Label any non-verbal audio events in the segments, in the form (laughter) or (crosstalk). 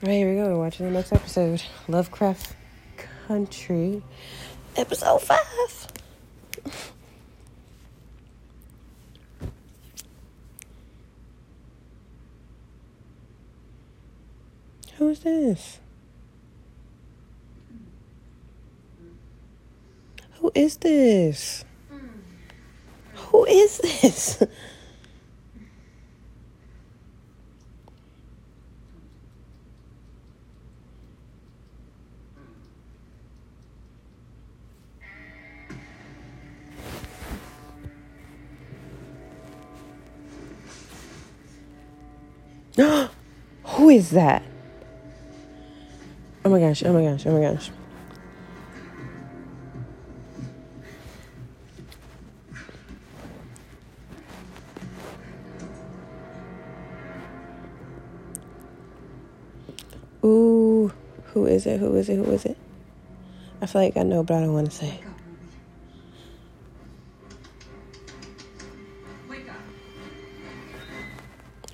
Right, here we go. We're watching the next episode. Lovecraft Country, episode five. Who is this? Who is this? Who is this? Who is that? Oh my gosh, oh my gosh, oh my gosh. Ooh, who is it? Who is it? Who is it? I feel like I know, but I don't want to say.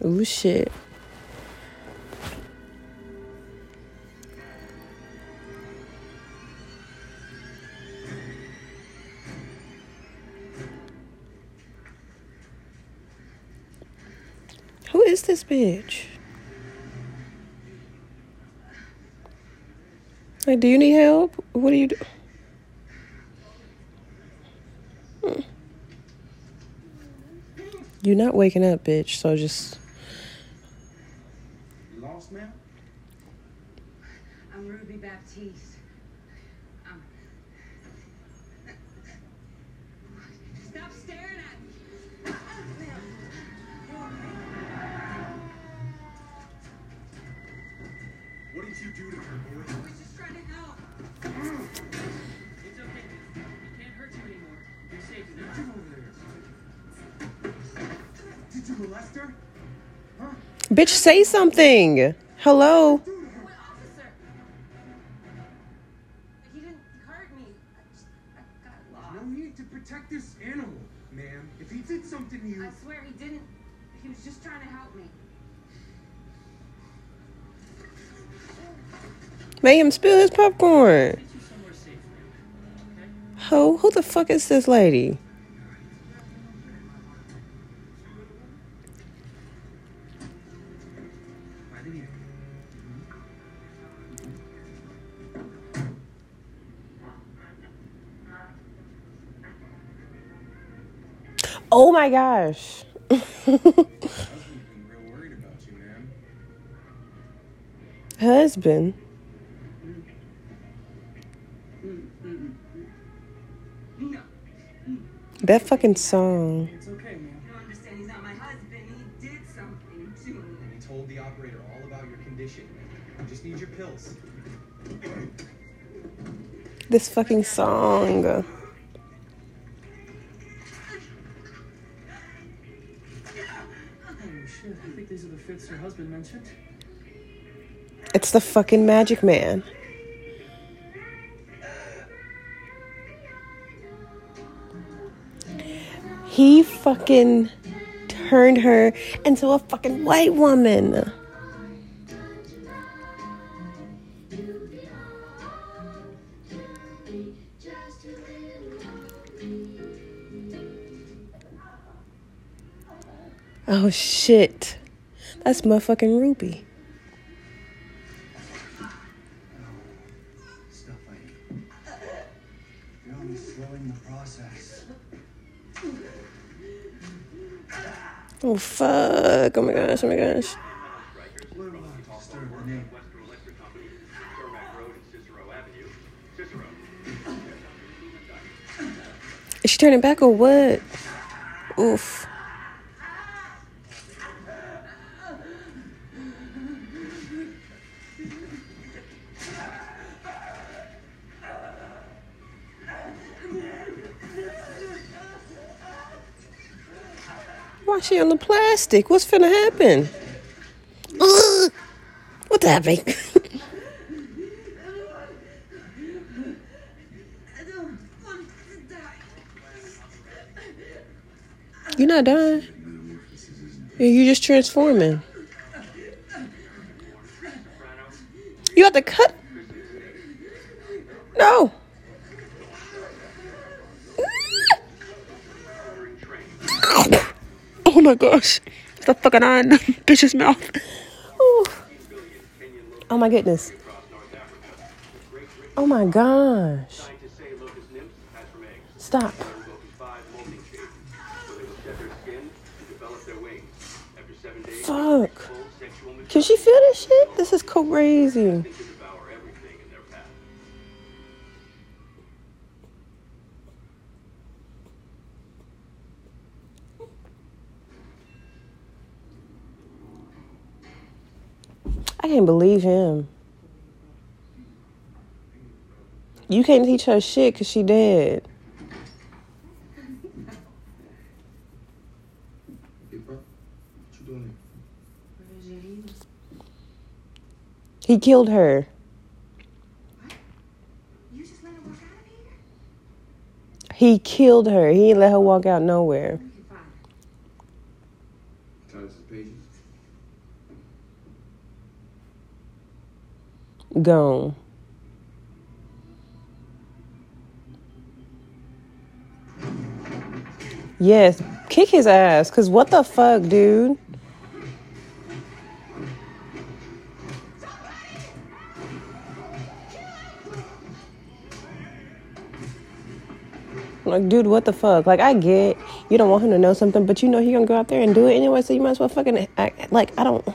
Ooh, shit. Bitch? Like, do you need help? What do you do? Hmm. You're not waking up, bitch, so just. You lost, man? I'm Ruby Baptiste. Um, (laughs) Stop staring If he did something you, I swear he didn't. He was just trying to help me. Make him spill his popcorn. Get you somewhere safe now. Okay? Ho, who the fuck is this lady? Oh my gosh. Husband's been real worried about you, ma'am. Husband. No. That fucking song. It's okay, man. You understand. He's not my husband. He did something to me. And he told the operator all about your condition. You just need your pills. This fucking song. Your husband mentioned. It's the fucking magic man. He fucking turned her into a fucking white woman. Oh shit. That's motherfucking Ruby. You're only slowing the process. Oh fuck. Oh my gosh. Oh my gosh. Is she turning back or what? Oof. Plastic? What's finna happen? Ugh. What happened? I don't want to die. You're not dying. You're just transforming. My gosh. (laughs) It's the fucking the bitch's mouth. Ooh. Oh my goodness. Oh my gosh. Stop. Locust 5 molting stage, where they will shed their skin and develop their wings. After seven days, Fuck. Can she feel this shit? This is crazy. I can't believe him. You can't teach her shit because she dead. Hey, bro. What you doing He killed her. You just let her walk out of here? He killed her. He didn't let her walk out nowhere. We can find her. here? Titus' pages. Gone. Yes, kick his ass. Cause what the fuck, dude? Like, dude, what the fuck? Like, I get you don't want him to know something, but you know he gonna go out there and do it anyway. So you might as well fucking act like I don't.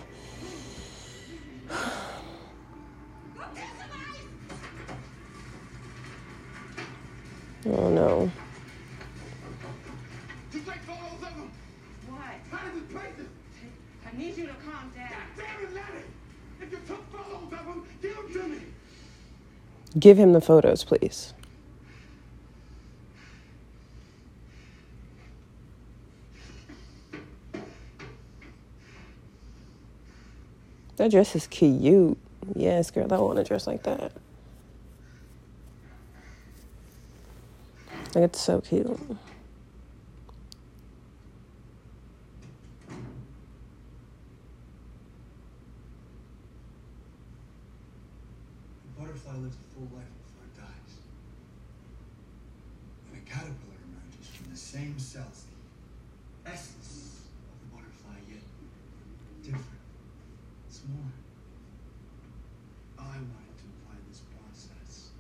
Oh, I don't. You take photos of him. What? Titus' pages. I need you to calm down. Damn it, Lenny. If you took photos of him, give them to me. Give him the photos, please. That dress is cute. Yes, girl, I want a dress like that. Like, it's so cute. A butterfly lives a full life before it dies. And a caterpillar emerges from the same cells, the essence of the butterfly, yet different. It's more. I wanted to apply this process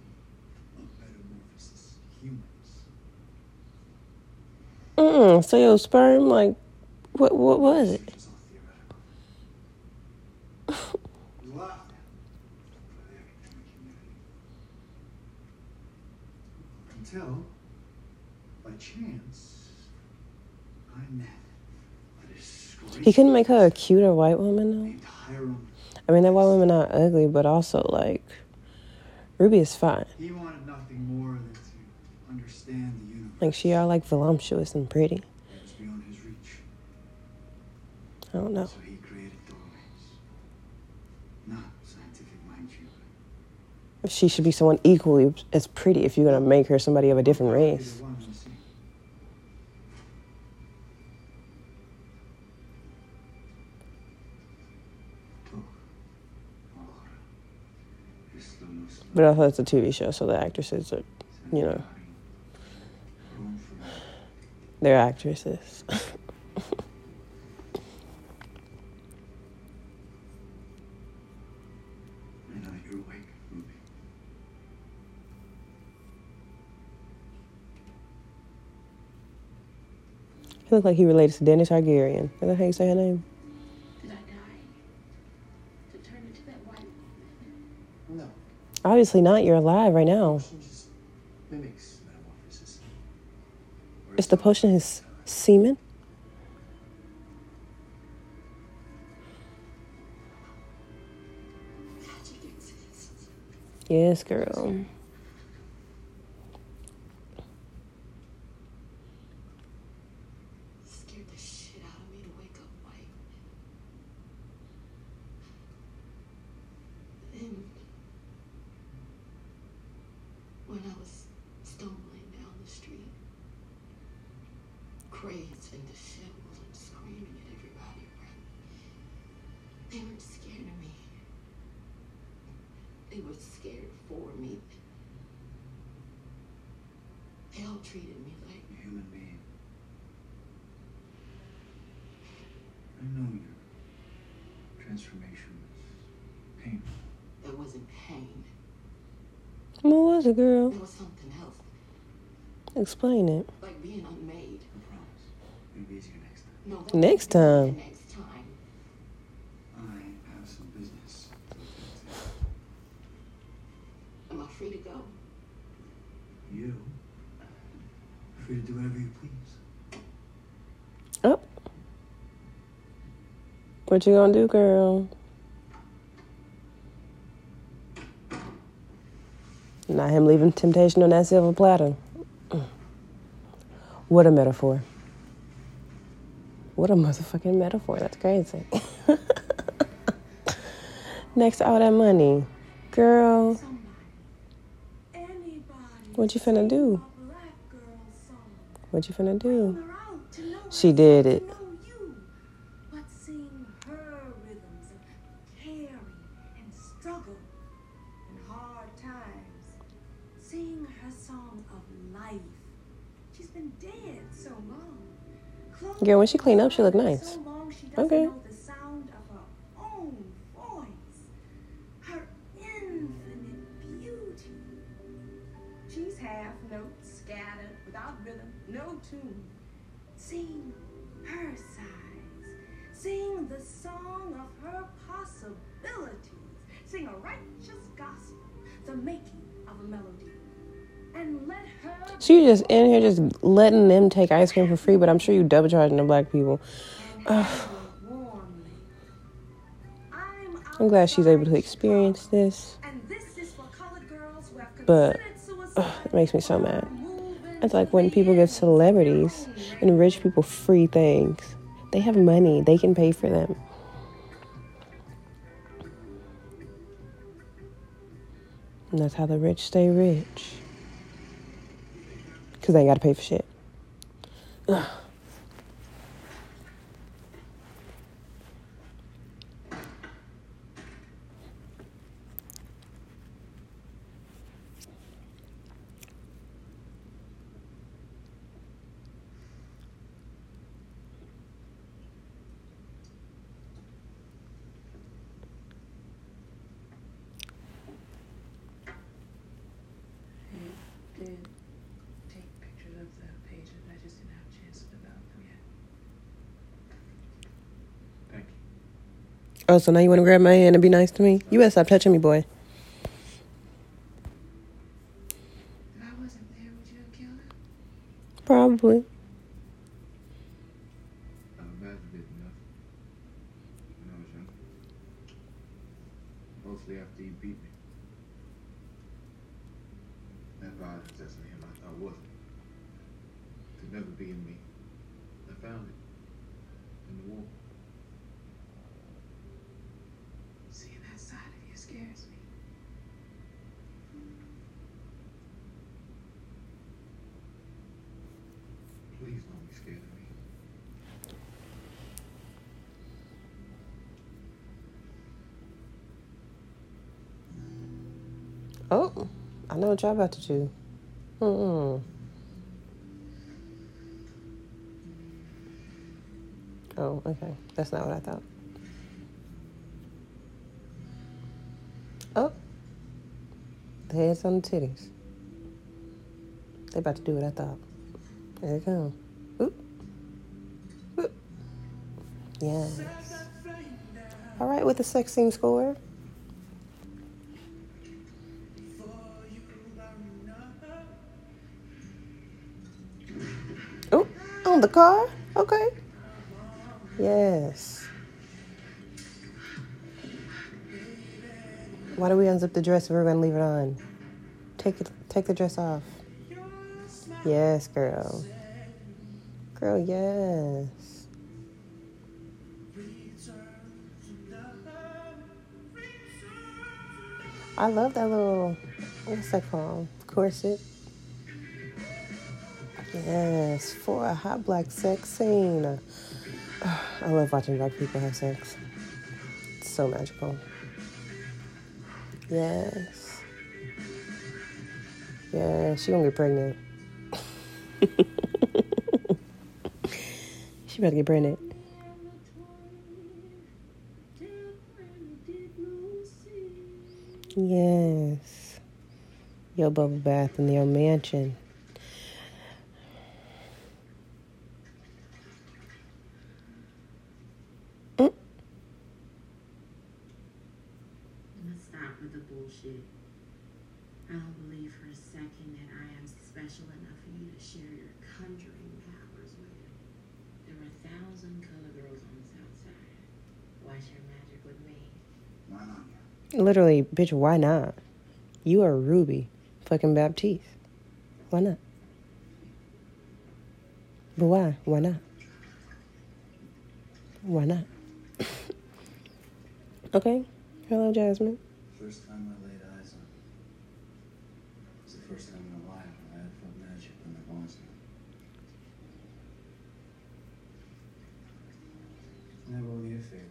of metamorphosis to humans. So your sperm, like, what what was it? It was all theoretical. It was laughed at by the academic community. Until, by chance, I met He couldn't make her a cuter white woman, though. I mean, that white woman not ugly, but also, like, Ruby is fine. He wanted nothing more than to understand the universe. Like, she are, like, voluptuous and pretty. That was beyond his reach. I don't know. So he created doorways. Not scientific mind you. She should be someone equally as pretty if you're gonna make her somebody of a different race. But I we'll see. Tú, ahora, esto no es But also, it's a TV show, so the actresses are, you know, room for me. They're actresses. You're he looked like he related to Danny Targaryen. Is that how you say her name? Did I die? To turn into that white woman? No, Obviously not. You're alive right now. potion just mimics metamorphosis. Or Is the potion his semen? Yes, girl. Scared the shit out of me to wake up white. Then, when I was stumbling down the street, crazed and disheveled and screaming at everybody around me, they weren't scared of me. They were scared for me. They all treated me like A human being. I know your transformation was painful. there wasn't pain. What was it, girl? There was something else, Explain it. like being unmade. I promise. It'll be easier next time. No, that Next time. the Next time. I have some business. Am I free to go? You uh, free to do whatever you please. Oh. What you gonna do, girl? Not him leaving temptation on that silver platter. Mm. What a metaphor. What a motherfucking metaphor. That's crazy. (laughs) Next all that money. Girl, What you finna do? What you finna do? She did it. Girl, when she clean up, she look nice. So she Okay. So you just in here just letting them take ice cream for free, but I'm sure you double charging the black people. warmly. I'm glad she's able to experience this. And this is for colored girls who have But, ugh, it makes me so mad. It's like when people give ends of their celebrities and rich people free things. They have money, they can pay for them. And that's how the rich stay rich. Because they ain't got to pay for shit. Ugh. I did take pictures of the pages. I just didn't have a chance to develop them yet. Thank you. Oh, so now you want to grab my hand and be nice to me? You better stop touching me, boy. If I wasn't there, would you have killed him? Probably. I imagine it enough. When I was young. Mostly after he beat me. That violence that's in him, I thought wasn't. Could never be in me. I found it. In the war. Seeing that side of you scares me. Please don't be scared of me. Oh, I know what y'all about to do. Mm-mm. Oh, okay. That's not what I thought. Oh. The heads on the titties. They about to do what I thought. There they come. Oop. Oop. Yes. All right with the sex scene score. The car? Okay. Yes. Why do we unzip the dress if we're gonna leave it on? Take it take the dress off. Yes, girl. Girl, yes. I love that little what's that called? Corset. Yes, for a hot black sex scene. (sighs) I love watching black people have sex. It's so magical. Yes. Yeah, she gonna get pregnant. (laughs) she about to get pregnant. Yes. Your bubble bath in your mansion. Mm. Let's stop with the bullshit. I don't believe for a second that I am special enough for you to share your conjuring powers with. There are a thousand color girls on the south side. Why share magic with me? Why not? Literally, bitch, why not? You are Ruby fucking Baptiste. Why not? But why? Why not? Why not? (coughs) okay. Hello, Jasmine. First time I laid eyes on you. It's the first time in a while I had felt magic when there was I owe you a favor.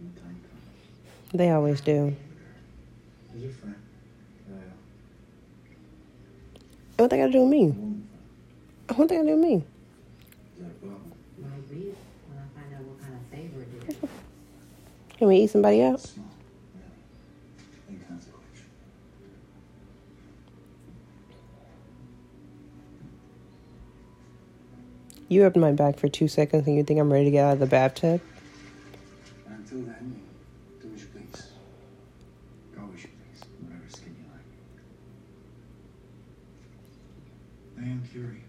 When time comes. They always do. As a friend. Kyle. What oh, they gotta do with me? A woman friend. What they gotta do with me? Is that a problem? Might be when I find out what kind of favor it is. Can we eat somebody out? Small. Really. Inconsequential. You rubbed my back for two seconds and you think I'm ready to get out of the bathtub? Until then, do as you please. Go as you please. Whatever skin you like. I am curious.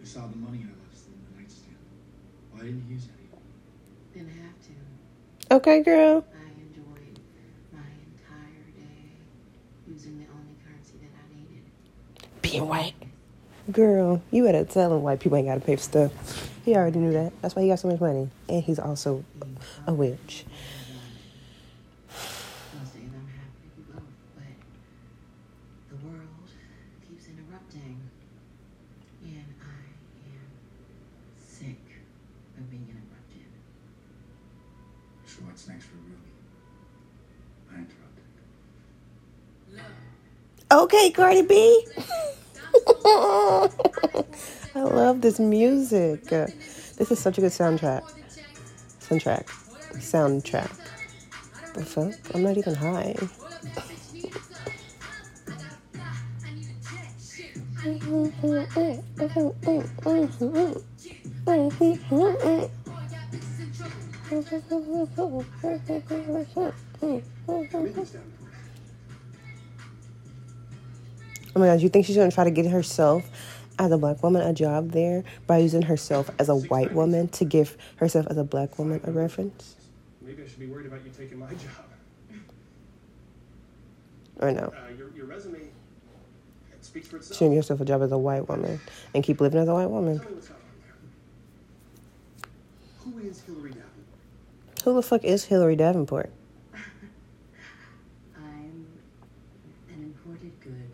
You saw the money I left still in the nightstand. Why didn't you use any? Didn't have to. Okay, girl. I enjoyed my entire day using the only currency that I needed. Being white. Girl, you better tell him white people ain't gotta pay for stuff. He already knew that. That's why he got so much money. And he's also a witch. Most days I'm happy to do both, but the world keeps interrupting. And I am sick of being interrupted. So what's next for Ruby? I interrupted. Okay, Cardi B. (laughs) I love this music. This is such a good soundtrack. Soundtrack. Soundtrack. The fuck? I'm not even high. (laughs) Oh my god, you think she's gonna try to get herself as a black woman a job there by using herself as a white woman to give herself as a black woman a reference? Maybe I should be worried about you taking my (laughs) job. Or no? Uh, your, your resume speaks for itself. Give herself a job as a white woman and keep living as a white woman. Tell me what's up on there. Who is Hillary Davenport? Who the fuck is Hillary Davenport? I'm an imported good.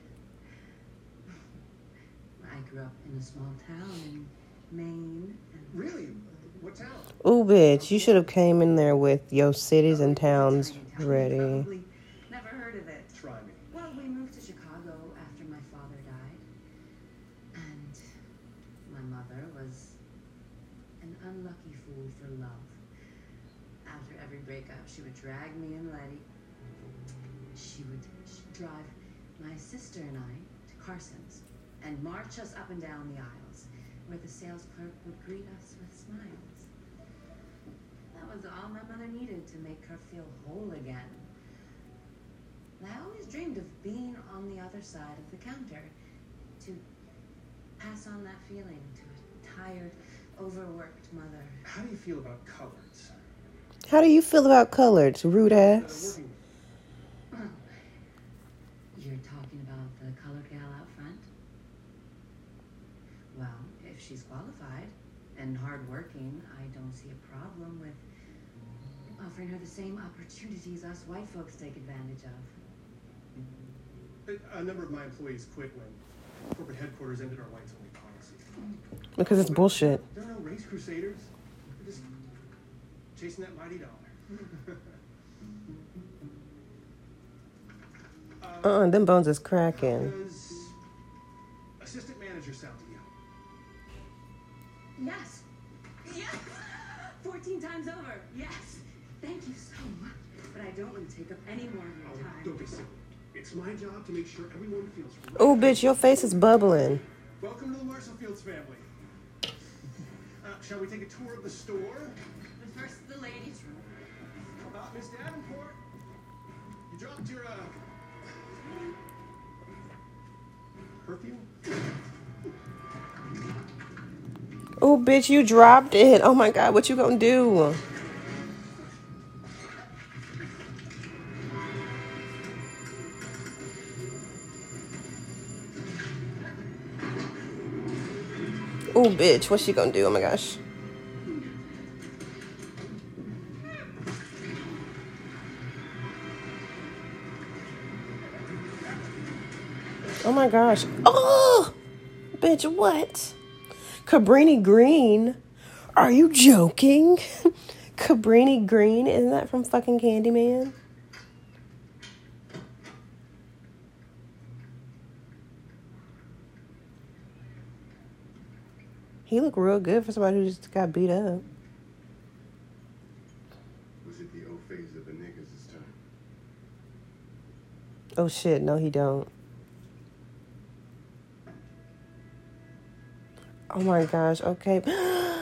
I grew up in a small town in Maine. And Really? What town? Ooh, bitch, you should have came in there with your cities and towns ready. Probably never heard of it. Try me. Well, we moved to Chicago after my father died. And my mother was an unlucky fool for love. After every breakup, she would drag me and Leti. She would drive my sister and I to Carson's and march us up and down the aisles, where the sales clerk would greet us with smiles. That was all my mother needed to make her feel whole again. And I always dreamed of being on the other side of the counter to pass on that feeling to a tired, overworked mother. How do you feel about colors? How do you feel about colors, rude ass? working (clears throat) You're talking about the colored gal out front? Well, if she's qualified and hardworking, I don't see a problem with offering her the same opportunities us white folks take advantage of. A- A number of my employees quit when corporate headquarters ended our whites only policy. Because it's bullshit. There are no race crusaders. They're just chasing that mighty dollar. (laughs) Uh, and them bones is cracking. Does assistant manager sound to you? Yes. (laughs) Yes. 14 times over. Yes. Thank you so much. But I don't want to take up any more of Oh, your time. don't be silly. It's my job to make sure everyone feels right. Oh, bitch, your face is bubbling. Welcome to the Marshall Field's family. Uh, shall we take a tour of the store? But first, the ladies' room. Uh, Miss Davenport, you dropped your uh, perfume. Oh, bitch, you dropped it. Oh my god, what you gonna do? Oh, bitch, what's she gonna do? Oh my gosh. Oh my gosh. Oh! Bitch, what? Cabrini Green? Are you joking? (laughs) Cabrini Green? Isn't that from fucking Candyman? He looked real good for somebody who just got beat up. Was it the old phase of the niggas this time? Oh shit, no he don't. Oh my gosh, okay. (gasps)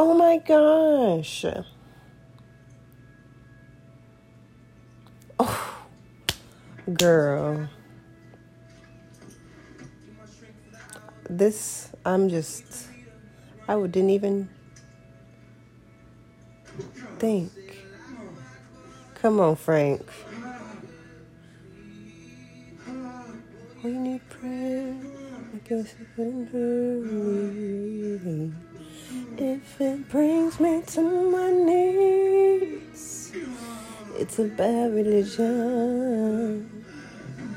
Oh my gosh. Oh, girl. This, I'm just, I didn't even think. Come on, Frank. We need prayer. I guess it. If it brings me to my knees, it's a bad religion.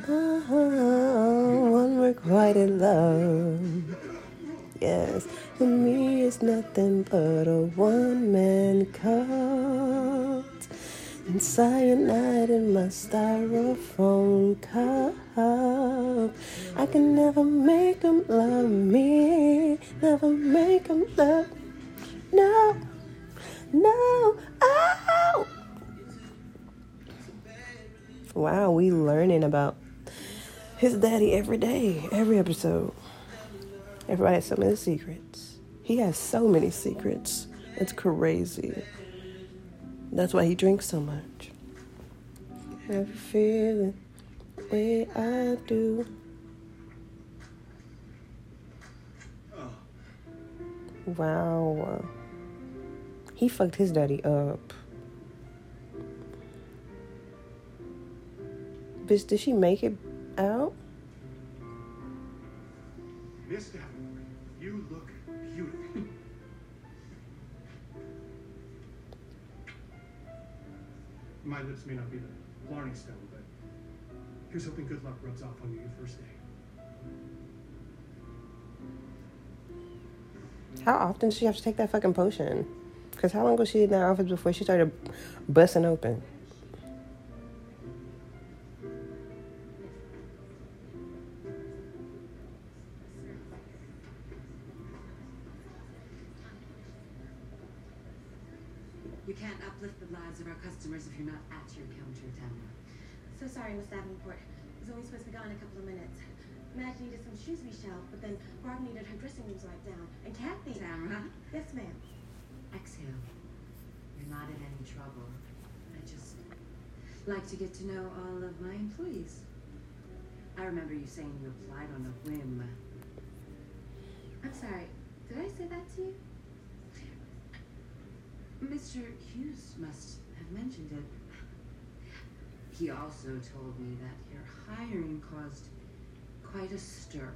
Uh-huh. Oh, unrequited love. Yes, for me it's nothing but a one man cult. And cyanide in my styrofoam cup. I can never make them love me. Never make them love. No, no, oh! Wow, we learning about his daddy every day, every episode. Everybody has some of his secrets. He has so many secrets. It's crazy. That's why he drinks so much. Have a feeling way I do? Wow. He fucked his daddy up. Bitch, did she make it out? Davenport, My lips may not be the Blarney Stone, but here's hoping good luck rubs off on you your first day. How often does she have to take that fucking potion? Because how long was she in that office before she started busting open? Counter, So sorry, Miss Davenport. I was only supposed to be gone in a couple of minutes. Madge needed some shoes reshelved, but then Barb needed her dressing rooms wiped down. And Kathy. Tamara, Yes, ma'am. exhale. You're not in any trouble. I just like to get to know all of my employees. I remember you saying you applied on a whim. I'm sorry. Did I say that to you? Mr. Hughes must have mentioned it. He also told me that your hiring caused quite a stir.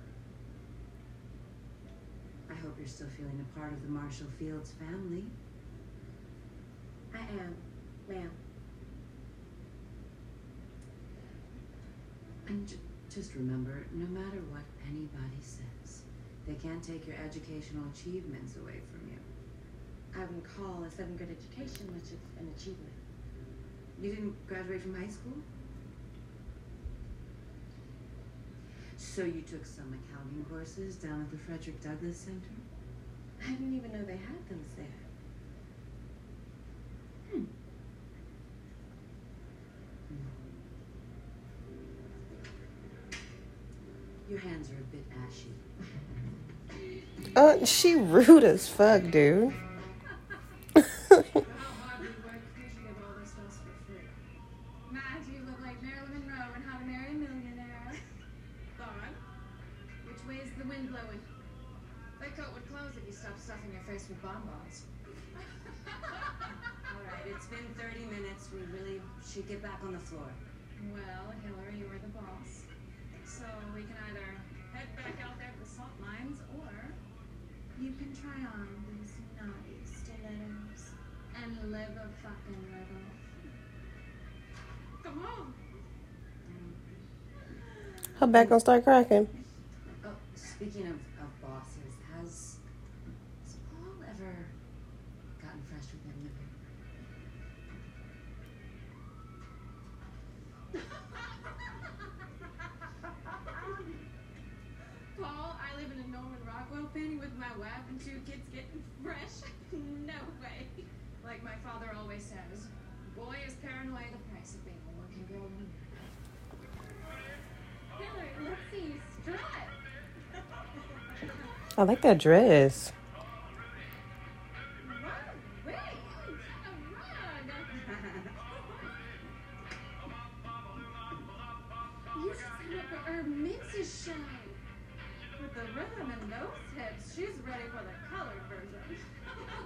I hope you're still feeling a part of the Marshall Field's family. I am, ma'am. And j- just remember, no matter what anybody says, they can't take your educational achievements away from you. I wouldn't call a seven grade education much of an achievement. You didn't graduate from high school? So you took some accounting courses down at the Frederick Douglass Center? I didn't even know they had those there. Your hands are a bit ashy. Uh, she rude as fuck, dude. Her back gonna start cracking.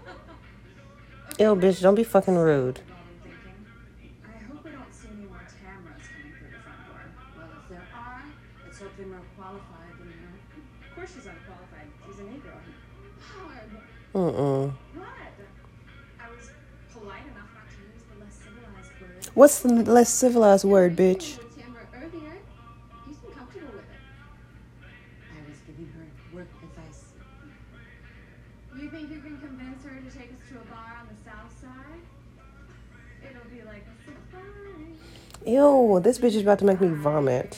(laughs) see any more cameras coming through the front door. Well, if there are, let's hope more qualified than her. Of course she's unqualified. She's a Negro. Howard, Mm-mm. What? I was polite enough not to use the less civilized word. What's the less civilized word, bitch? with Tamara earlier. You seem comfortable with it. I was giving her work advice. You think you can convince her to take us to a bar on the south side? It'll be like a surprise. Ew, this bitch is about to make me vomit.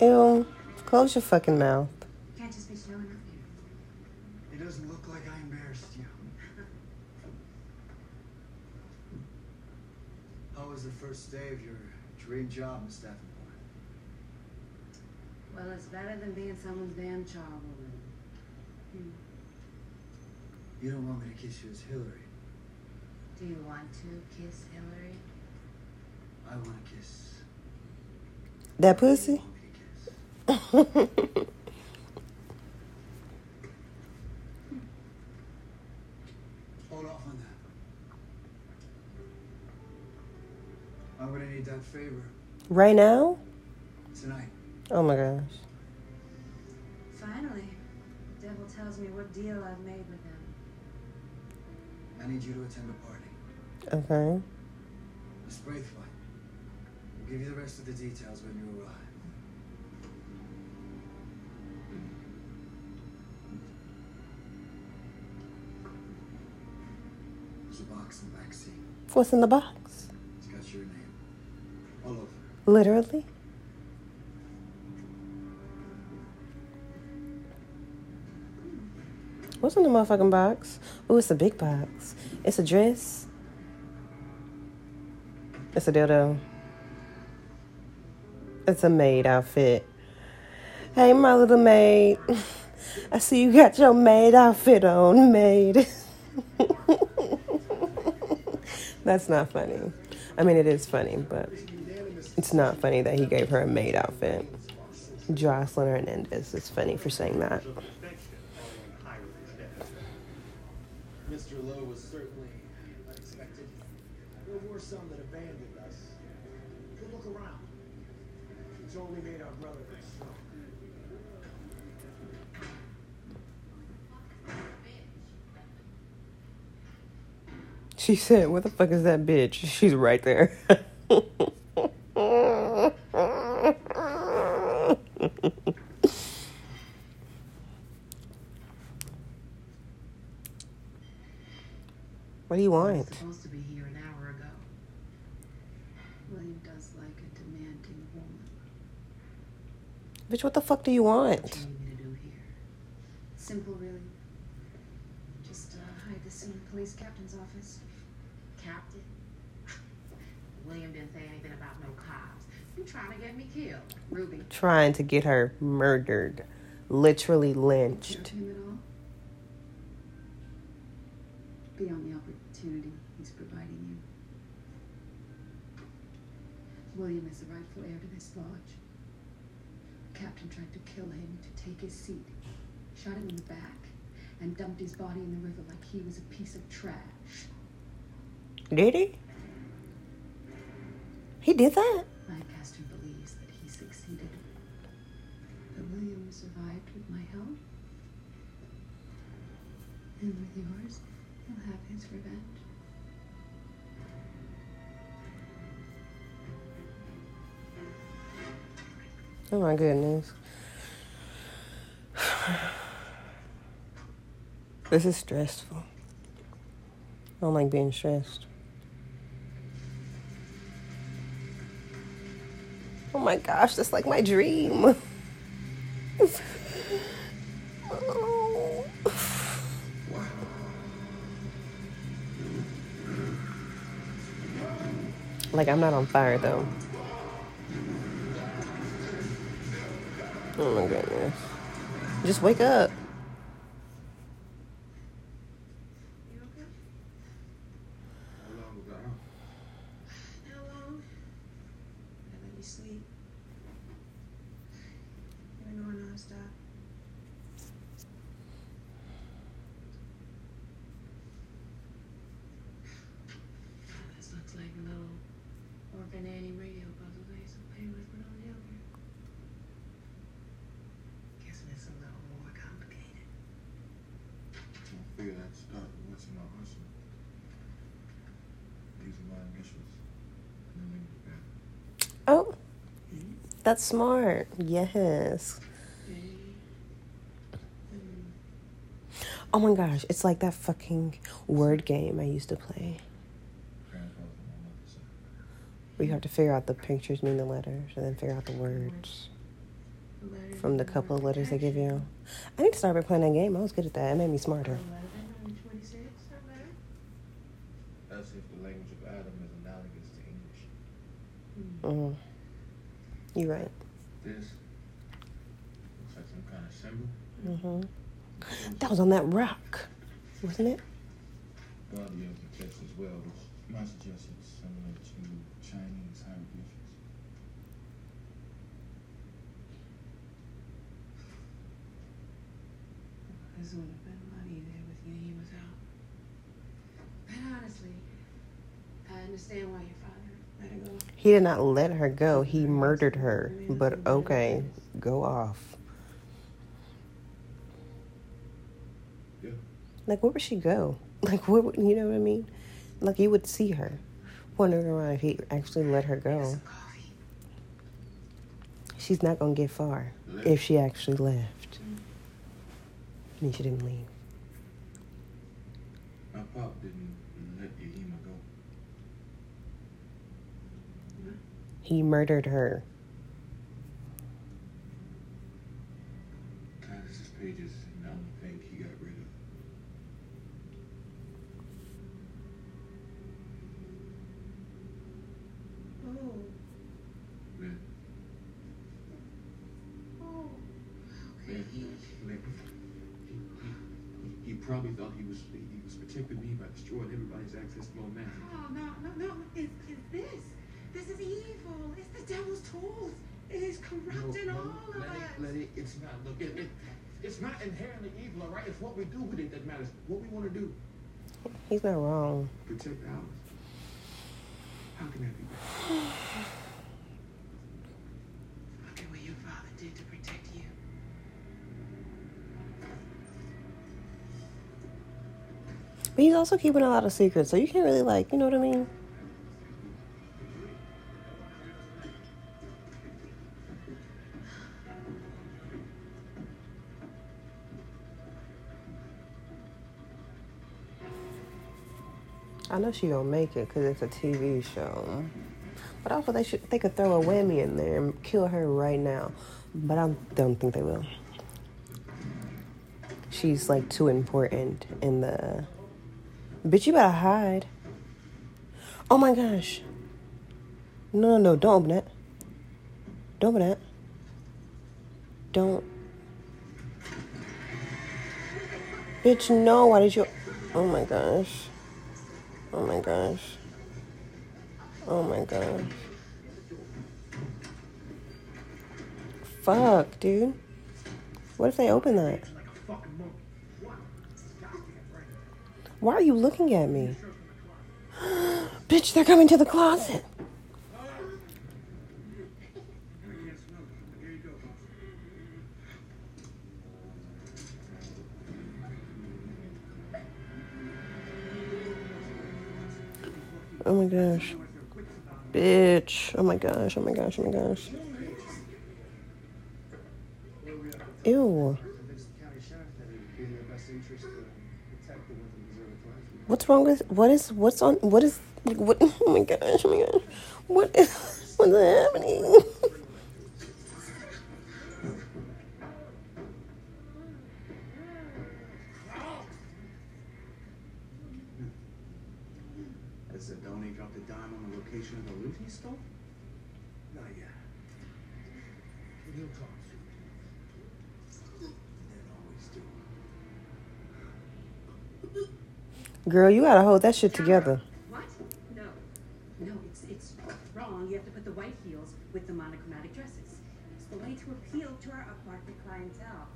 Ew. Close your fucking mouth. Can't just be showing up here. It doesn't look like I embarrassed you. How was the first day of your dream job, Miss Davenport? Well, it's better than being someone's damn charwoman. Hmm. You don't want me to kiss you as Hillary. Do you want to kiss Hillary? I want to kiss. That pussy? want me to kiss. Hold off on that. I'm gonna need that favor right now? tonight. Oh my gosh. Finally, the devil tells me what deal I've made with him. I need you to attend a party. Okay. A Spraith fight. We'll give you the rest of the details when you arrive. There's a box in the back seat. What's in the box? It's got your name all over. Literally? What's in the motherfucking box? Oh, it's a big box. It's a dress. It's a dildo. It's a maid outfit. Hey, my little maid. (laughs) I see you got your maid outfit on, maid. (laughs) That's not funny. I mean, it is funny, but it's not funny that he gave her a maid outfit. Jocelyn Hernandez is funny for saying that. Mr. Lowe was certainly unexpected. There were some that abandoned us. Good look around. It's only made our brotherhood strong. She said, What the fuck is that bitch? (laughs) She's right there. what do you I was want? supposed to be here an hour ago. William does like a demanding woman. Bitch, what the fuck do you What want? do you need me to do here? Simple, really. Just uh, hide this in the police captain's office. Captain? William didn't say anything about no cops. You trying to get me killed, Ruby? Trying to get her murdered. Literally lynched. Beyond the opportunity he's providing you. William is the rightful heir to this lodge. The Captain tried to kill him to take his seat, shot him in the back, and dumped his body in the river like he was a piece of trash. Did he? He did that? Lancaster believes that he succeeded. But William survived with my help. And with yours, he'll have his revenge. Oh my goodness. (sighs) This is stressful. I don't like being stressed. Oh my gosh, that's like my dream. (laughs) Like I'm not on fire though. Oh my goodness. Just wake up. You okay? How long was I out? How long? I let you sleep. You're going nonstop. This looks like a little orphan Annie radio puzzle they used to play with when I was younger. Guessing it's a little more complicated. I figured I'd start with what's in my arsenal. These are my initials. And then we got Oh, that's smart. Yes. Oh my gosh, it's like that fucking word game I used to play. grandfather on my mother's side. where you have to figure out the pictures mean the letters and then figure out the words from the couple of letters they give you. I need to start by playing that game. I was good at that. It made me smarter. 11 and 26, not better. That's if the language of Adam is analogous to English. Mm. You're right. This looks like some kind of symbol. hmm That was on that rock, wasn't it? Guardian of the text as well, which might suggest it's similar to Chinese hieroglyphics. This would have been a lot easier with you. He was out. But honestly, I understand why your father let her go. He did not let her go. He murdered her. But okay, go off. Yeah. Like, where would she go? Like, where would, you know what I mean? Like, you would see her. Wondering around if he actually let her go. She's not going to get far if she actually left. I mean, she didn't leave. My pop didn't let Yahima go. He murdered her. Titus's pages and I don't he got rid of. Oh, Lynn. oh. Lynn. Okay. Lynn. He, he probably thought he was he was protecting me by destroying everybody's access to my magic. Oh, no, no, no. It's, it's this. This is evil. It's the devil's tools. It is corrupting No, no, all of let us. It, let it, it's not, look, it, it, it's not inherently evil, all right? It's what we do with it that matters. What we want to do. He's not wrong. Protect ours. How can that be bad? Look at what your father did to protect you. But he's also keeping a lot of secrets, so you can't really like, you know what I mean? I know she gonna make it because it's a TV show. But also, they should they could throw a whammy in there and kill her right now. But I don't think they will. She's like too important in the. Bitch, you better hide. Oh my gosh. No, no, no! Don't open it. Don't open it. Don't. Bitch, no! Why did you? Oh my gosh. Oh my gosh. Oh my gosh. Fuck, dude. What if they open that? Why are you looking at me? (gasps) Bitch, they're coming to the closet. Oh my gosh. Bitch. Oh my gosh. Oh my gosh. Oh my gosh. Ew. What's wrong with what is what's on what is what (laughs) oh my gosh, oh my gosh. What is (laughs) what's happening? (laughs) location of the loot he stole? Not yet. He'll talk soon. They always do. Girl, you gotta hold that shit together. What? No. No, it's it's wrong. You have to put the white heels with the monochromatic dresses. It's the way to appeal to our upmarket clientele.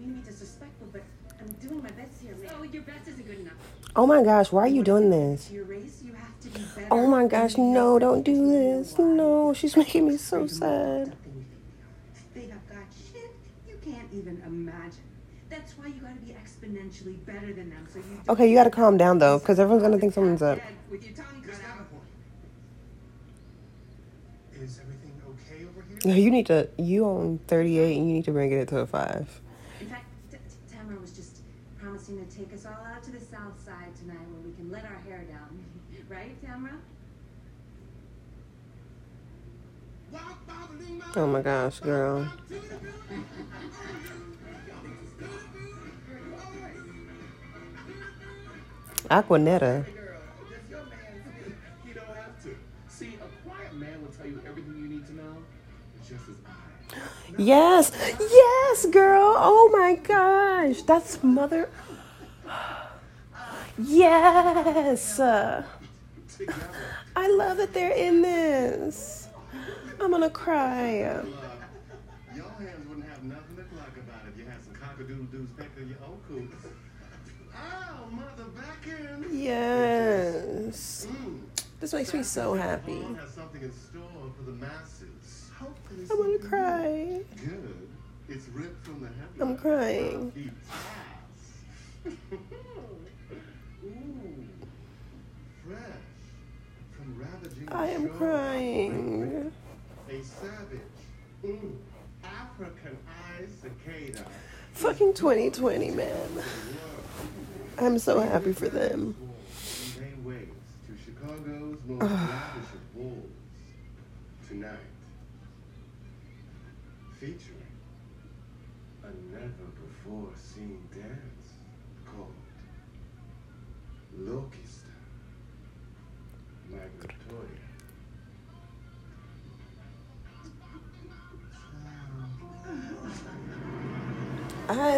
Don't to be disrespectful, but I'm doing my best here, man. Oh, your best isn't good enough. Oh my gosh, why are you doing this? To your race, you have to be better. Oh my gosh, no, don't do this. No, she's making me so sad. They have got shit you can't even imagine. That's why you gotta be exponentially better than them. So you Okay, you gotta calm down though, because everyone's gonna think something's up. With your tongue cut out. Is everything okay over here? No, You need to you on thirty eight and you need to bring it to a five. In fact, T- T- Tamara was just promising to take us all out to the south side tonight where we can let our hair down. (laughs) right, Tamara? Oh my gosh, girl. Aquanetta. Girl, does your man speak? He don't have to. See, a quiet man will tell you everything you need to know. It's just his eye. Yes, yes, girl. Oh my gosh, that's mother. Yes, Uh, I love that they're in this. I'm gonna cry. Your hands wouldn't have nothing to cluck about if you had some cockadoodle doos pecked in your own coop. Oh, mother back in. Yes, Mm. this makes me so happy. Paul has something in store for the masses. Hopefully I'm gonna cry. Good. It's ripped from the headline. I'm crying. (laughs) Eat ass. Ooh. Fresh. From ravaging I am crying. A savage. Mm. African eyed cicada. Fucking 2020, man. I'm so happy for them. To Chicago's most of balls tonight, featuring a never before seen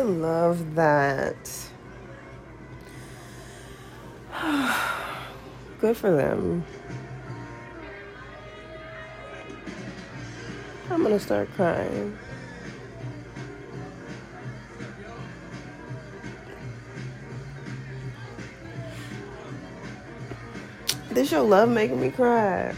love that. (sighs) Good for them. I'm gonna start crying. This your love making me cry.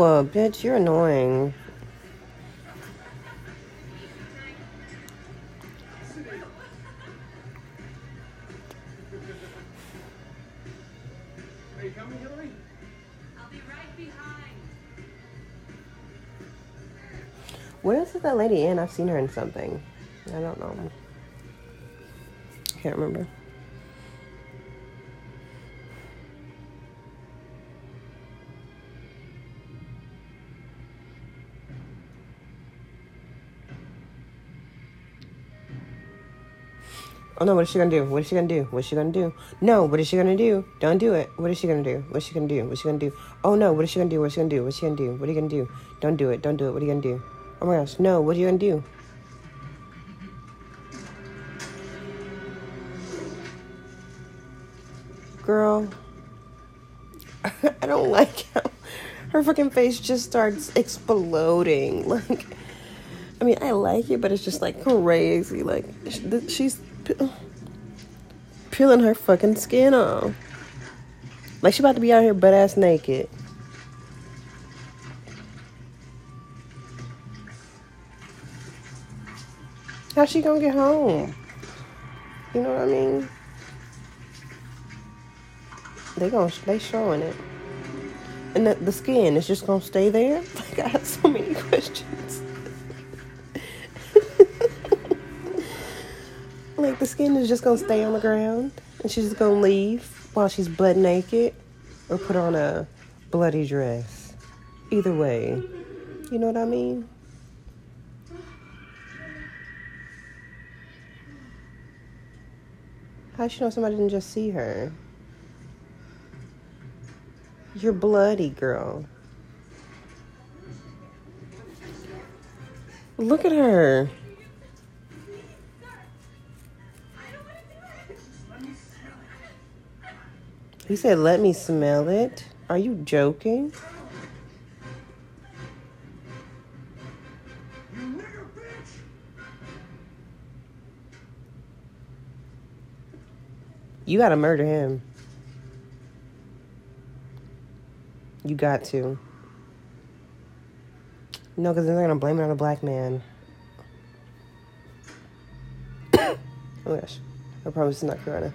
Uh, bitch, you're annoying. Where is that lady in? I've seen her in something. I don't know. I Can't remember. Oh no, what is she gonna do? What is she gonna do? What's she gonna do? No, what is she gonna do? Don't do it. What is she gonna do? What's she gonna do? What's she gonna do? Oh no, what is she gonna do? What's she gonna do? What's she gonna do? What are you gonna do? Don't do it. Don't do it. What are you gonna do? Oh my gosh, no, what are you gonna do? Girl, I don't like how her fucking face just starts exploding. Like, I mean, I like it, but it's just like crazy. Like, she's pe- peeling her fucking skin off. Like, she about to be out here butt ass naked. How's she gonna get home? You know what I mean? They gon' they showing it, and the, the skin is just gonna stay there. (laughs) I have so many (laughs) questions. Like the skin is just gonna stay on the ground, and she's just gonna leave while she's butt naked, or put on a bloody dress. Either way, you know what I mean. How she know somebody didn't just see her? You're bloody, girl. Look at her. He said, let me smell it. Are you joking? You! You gotta murder him. You got to. No, because then they're gonna blame it on a black man. (coughs) oh gosh. I promise it's not Corona.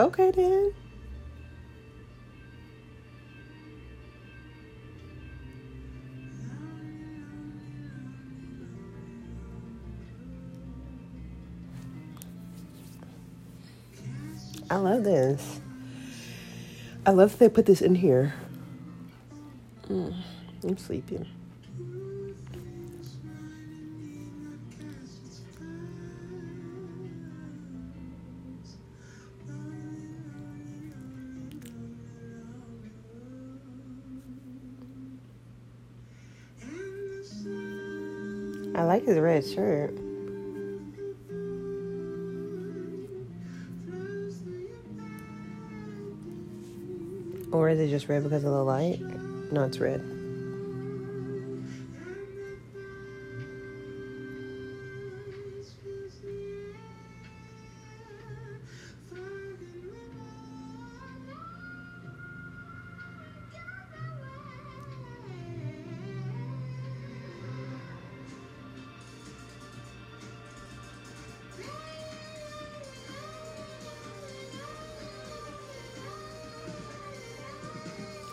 Okay then. I love this. I love that they put this in here. Mm, I'm sleeping. Like his red shirt. Or is it just red because of the light? No, it's red.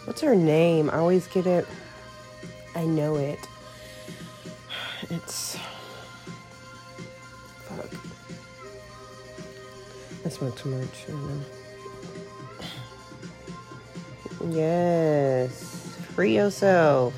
What's her name? I always get it. I know it. It's. Fuck. I smoke too much. Yes. Free yourself.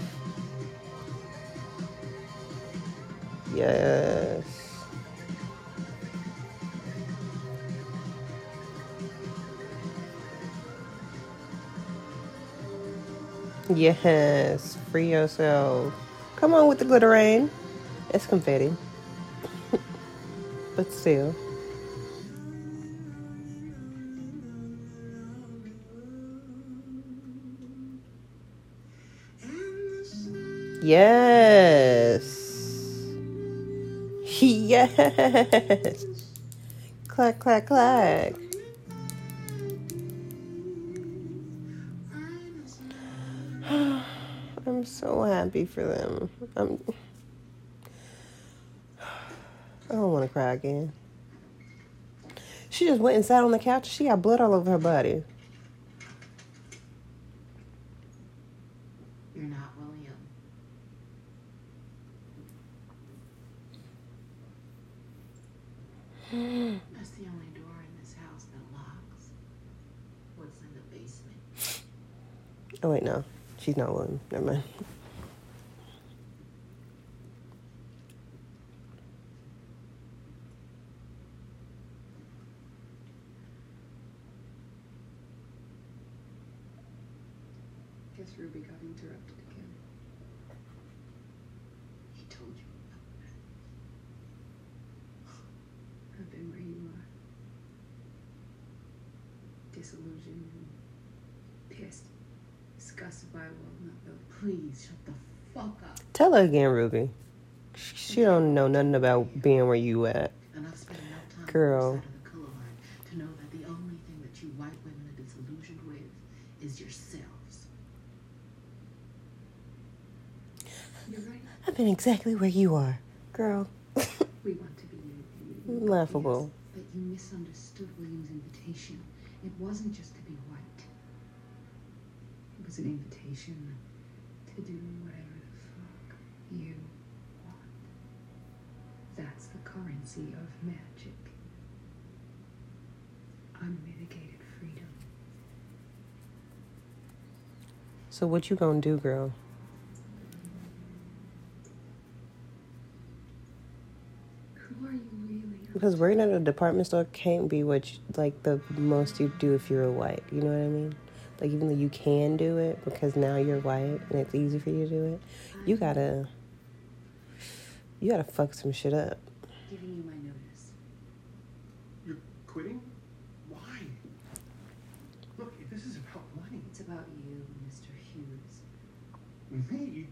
Yes. Free yourself. Come on with the glitter rain. It's confetti. (laughs) but still. Yes. (laughs) Yes. Clack, clack, clack. So happy for them. I'm. I don't want to cry again. She just went and sat on the couch. She got blood all over her body. You're not William. That's the only door in this house that locks. What's in the basement? Oh wait, no, she's not William. Never mind. Guess Ruby got interrupted again. He told you. I've been where you are. Disillusioned. By well, not Please shut the fuck up. Tell her again, Ruby. She don't know nothing about being where you at. And I've spent enough time Girl. the of the color line to know that the only thing that you white women are disillusioned with is yourselves. You're right. I've been exactly where you are, girl. (laughs) We want to be you. Laughable. But you misunderstood William's invitation. It wasn't just to be white. It was an invitation to do whatever the fuck you want. That's the currency of magic. Unmitigated freedom. So what you gonna do, girl? Who are you really? Because working at a department store can't be what you, like the most you do if you're a white. You know what I mean? Like even though you can do it because now you're white and it's easy for you to do it, you gotta you gotta fuck some shit up. Giving you my notice. You're quitting? Why? Look, if this is about money, It's about you, Mr. Hughes. me,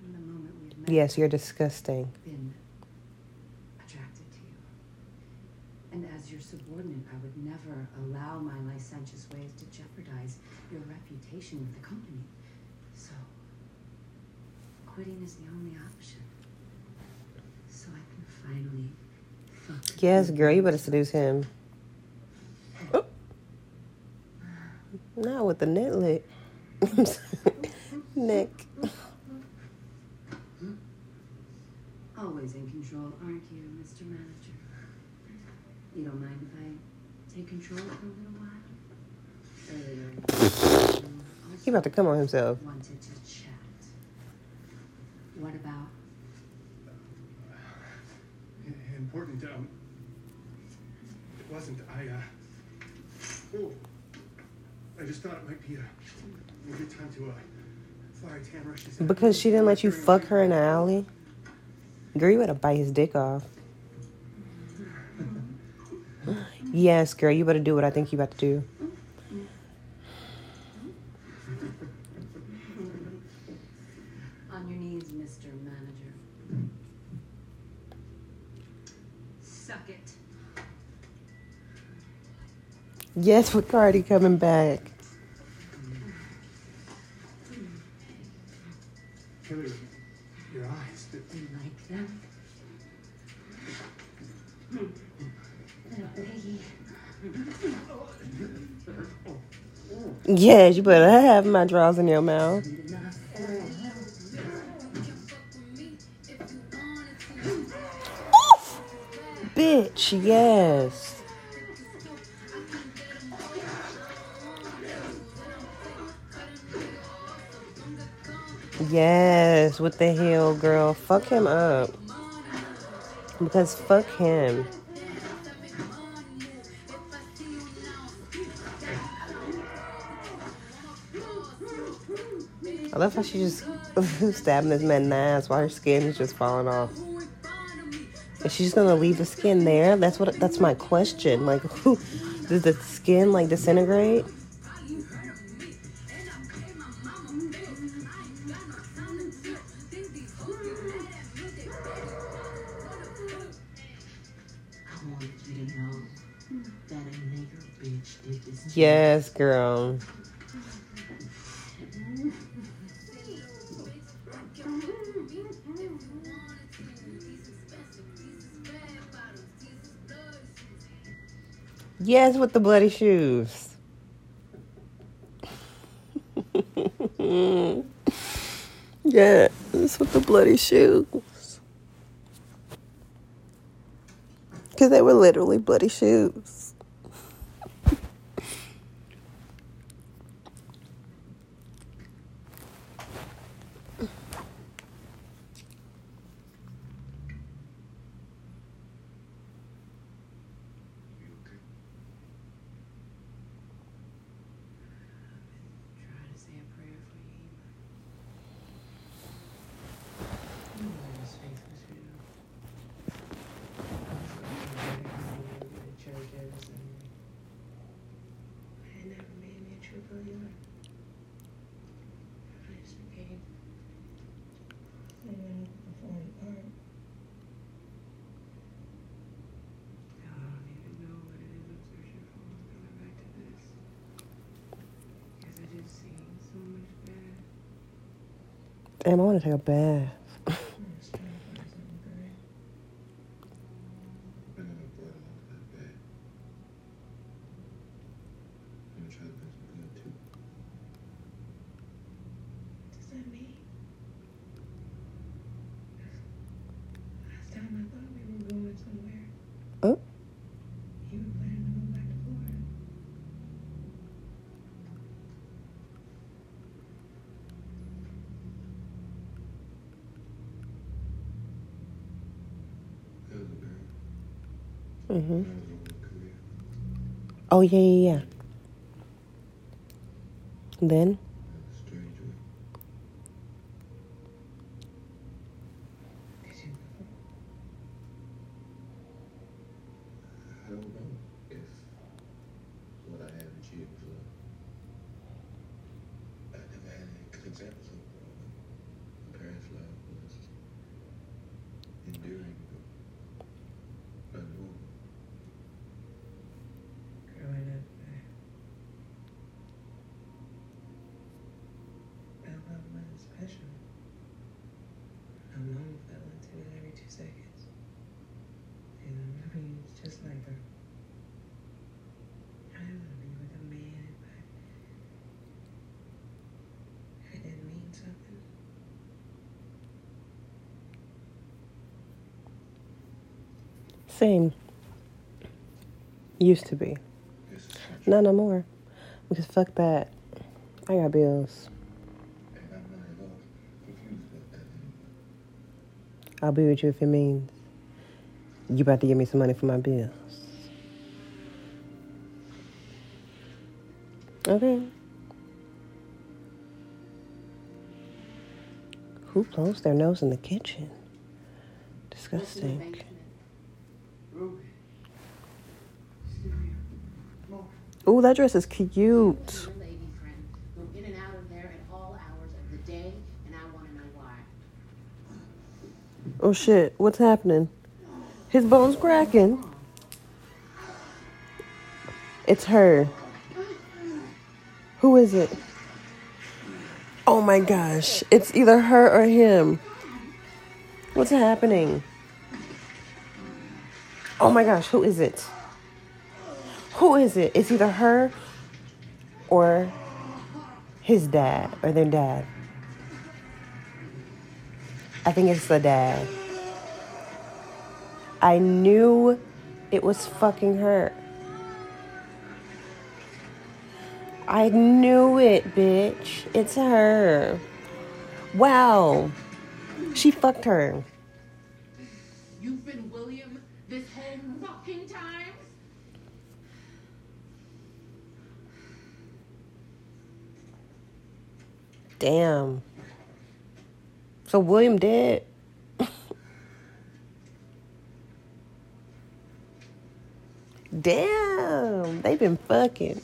From the moment we've met, Yes, you're disgusting. Been attracted to you. And as your subordinate, I would never allow my licentious ways to jeopardize your reputation with the company. So, quitting is the only option. So I can finally fuck. Yes, girl, you better seduce him. Oh. Not with the net lick. I'm (laughs) sorry. Neck. Always in control, aren't you, Mr. Manager? You don't mind if I take control for a little while? Earlier, He about to come on himself. wanted to chat. What about? i- important. Um, it wasn't. I. uh... Oh, I just thought it might be a, a good time to uh, fly Tamara. She said Because she didn't let you fuck her in the alley? Girl, you better bite his dick off. (laughs) Yes, girl, you better do what I think you about to do. On your knees, Mr. Manager. Suck it. Yes, with Cardi coming back. Your eyes. You like them? Yes, you better have my drawers in your mouth. Oof! Bitch, yes. Yes, with the hell, girl? Fuck him up. Because fuck him. I love how she just (laughs) stabbing this man in the ass while her skin is just falling off. Is she just gonna leave the skin there? That's what. That's my question. Like, (laughs) does the skin like disintegrate? Yes, girl. Yes, with the bloody shoes. (laughs) yes, with the bloody shoes. Because they were literally bloody shoes. Trying to say a prayer for you. You know his faithful to you. to church every Sunday. It never made me a true believer. I just became someone who performed art. Now I don't even know what it is I'm searching for. I'm coming back to this. Because I just seen so much bad. I want to take a bath. I'm just trying to find something good. I never brought him off that bad. I'm gonna try to bring some good too. What does that mean? Last time I thought we were going somewhere. Oh. You were planning to go back to Florida. That was a girl. Mm-hmm. Oh, yeah, yeah, yeah. Then? In a strange way. Did you know? I don't know if what I have achieved was love. I never had any good examples of growing up. My parents' love was enduring but unnormal. Growing up, I, that love wasn't special. My mom fell into it every two seconds. And I mean, it's just like her. I didn't want to be with a man if I, if it didn't mean something. Same. Used to be. This is such Not no more. Because fuck that. I got bills. I'm not at all confused about that anymore. I'll be with you if it means you about to give me some money for my bills. Okay. Who blows their nose in the kitchen? Disgusting. Ruby. Excuse me. Come on. Ooh, that dress is cute. Your lady friend go in and out of there at all hours of the day, and I want to know why. Oh shit, what's happening? His bone's cracking. It's her. Who is it? Oh my gosh. It's either her or him. What's happening? Oh my gosh, who is it? Who is it? It's either her or his dad or their dad. I think it's the dad. I knew it was fucking her. I knew it, bitch. It's her. Wow. She fucked her. You've been William this whole fucking time? Damn. So William dead. (laughs) Damn, they've been fucking.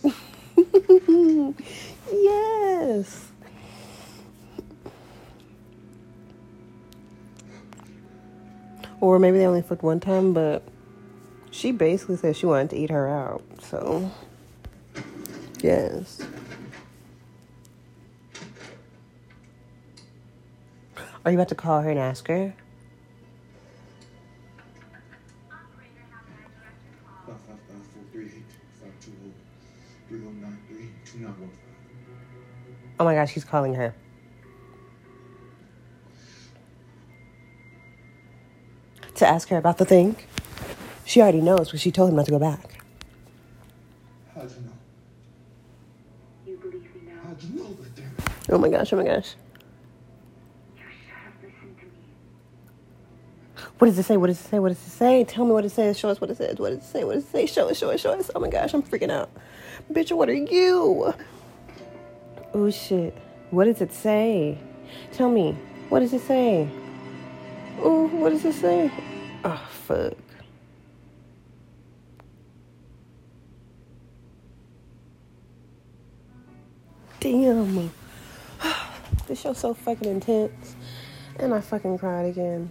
(laughs) yes. Or maybe they only fucked one time, but she basically said she wanted to eat her out. So, yes. Are you about to call her and ask her? Two oh nine one. Oh, oh, oh my gosh, he's calling her. To ask her about the thing. She already knows because she told him not to go back. How'd you know? You believe me now? How'd you know that, damn it? Oh my gosh, oh my gosh. You should have listened to me. What does it say? What does it say? What does it say? Tell me what it says. Show us what it says. What does it say? What does it say? Show us, show us, show us. Oh my gosh, I'm freaking out. Bitch, what are you? Oh shit. What does it say? Tell me. What does it say? Oh, what does it say? Oh, fuck. Damn. (sighs) This show's so fucking intense. And I fucking cried again.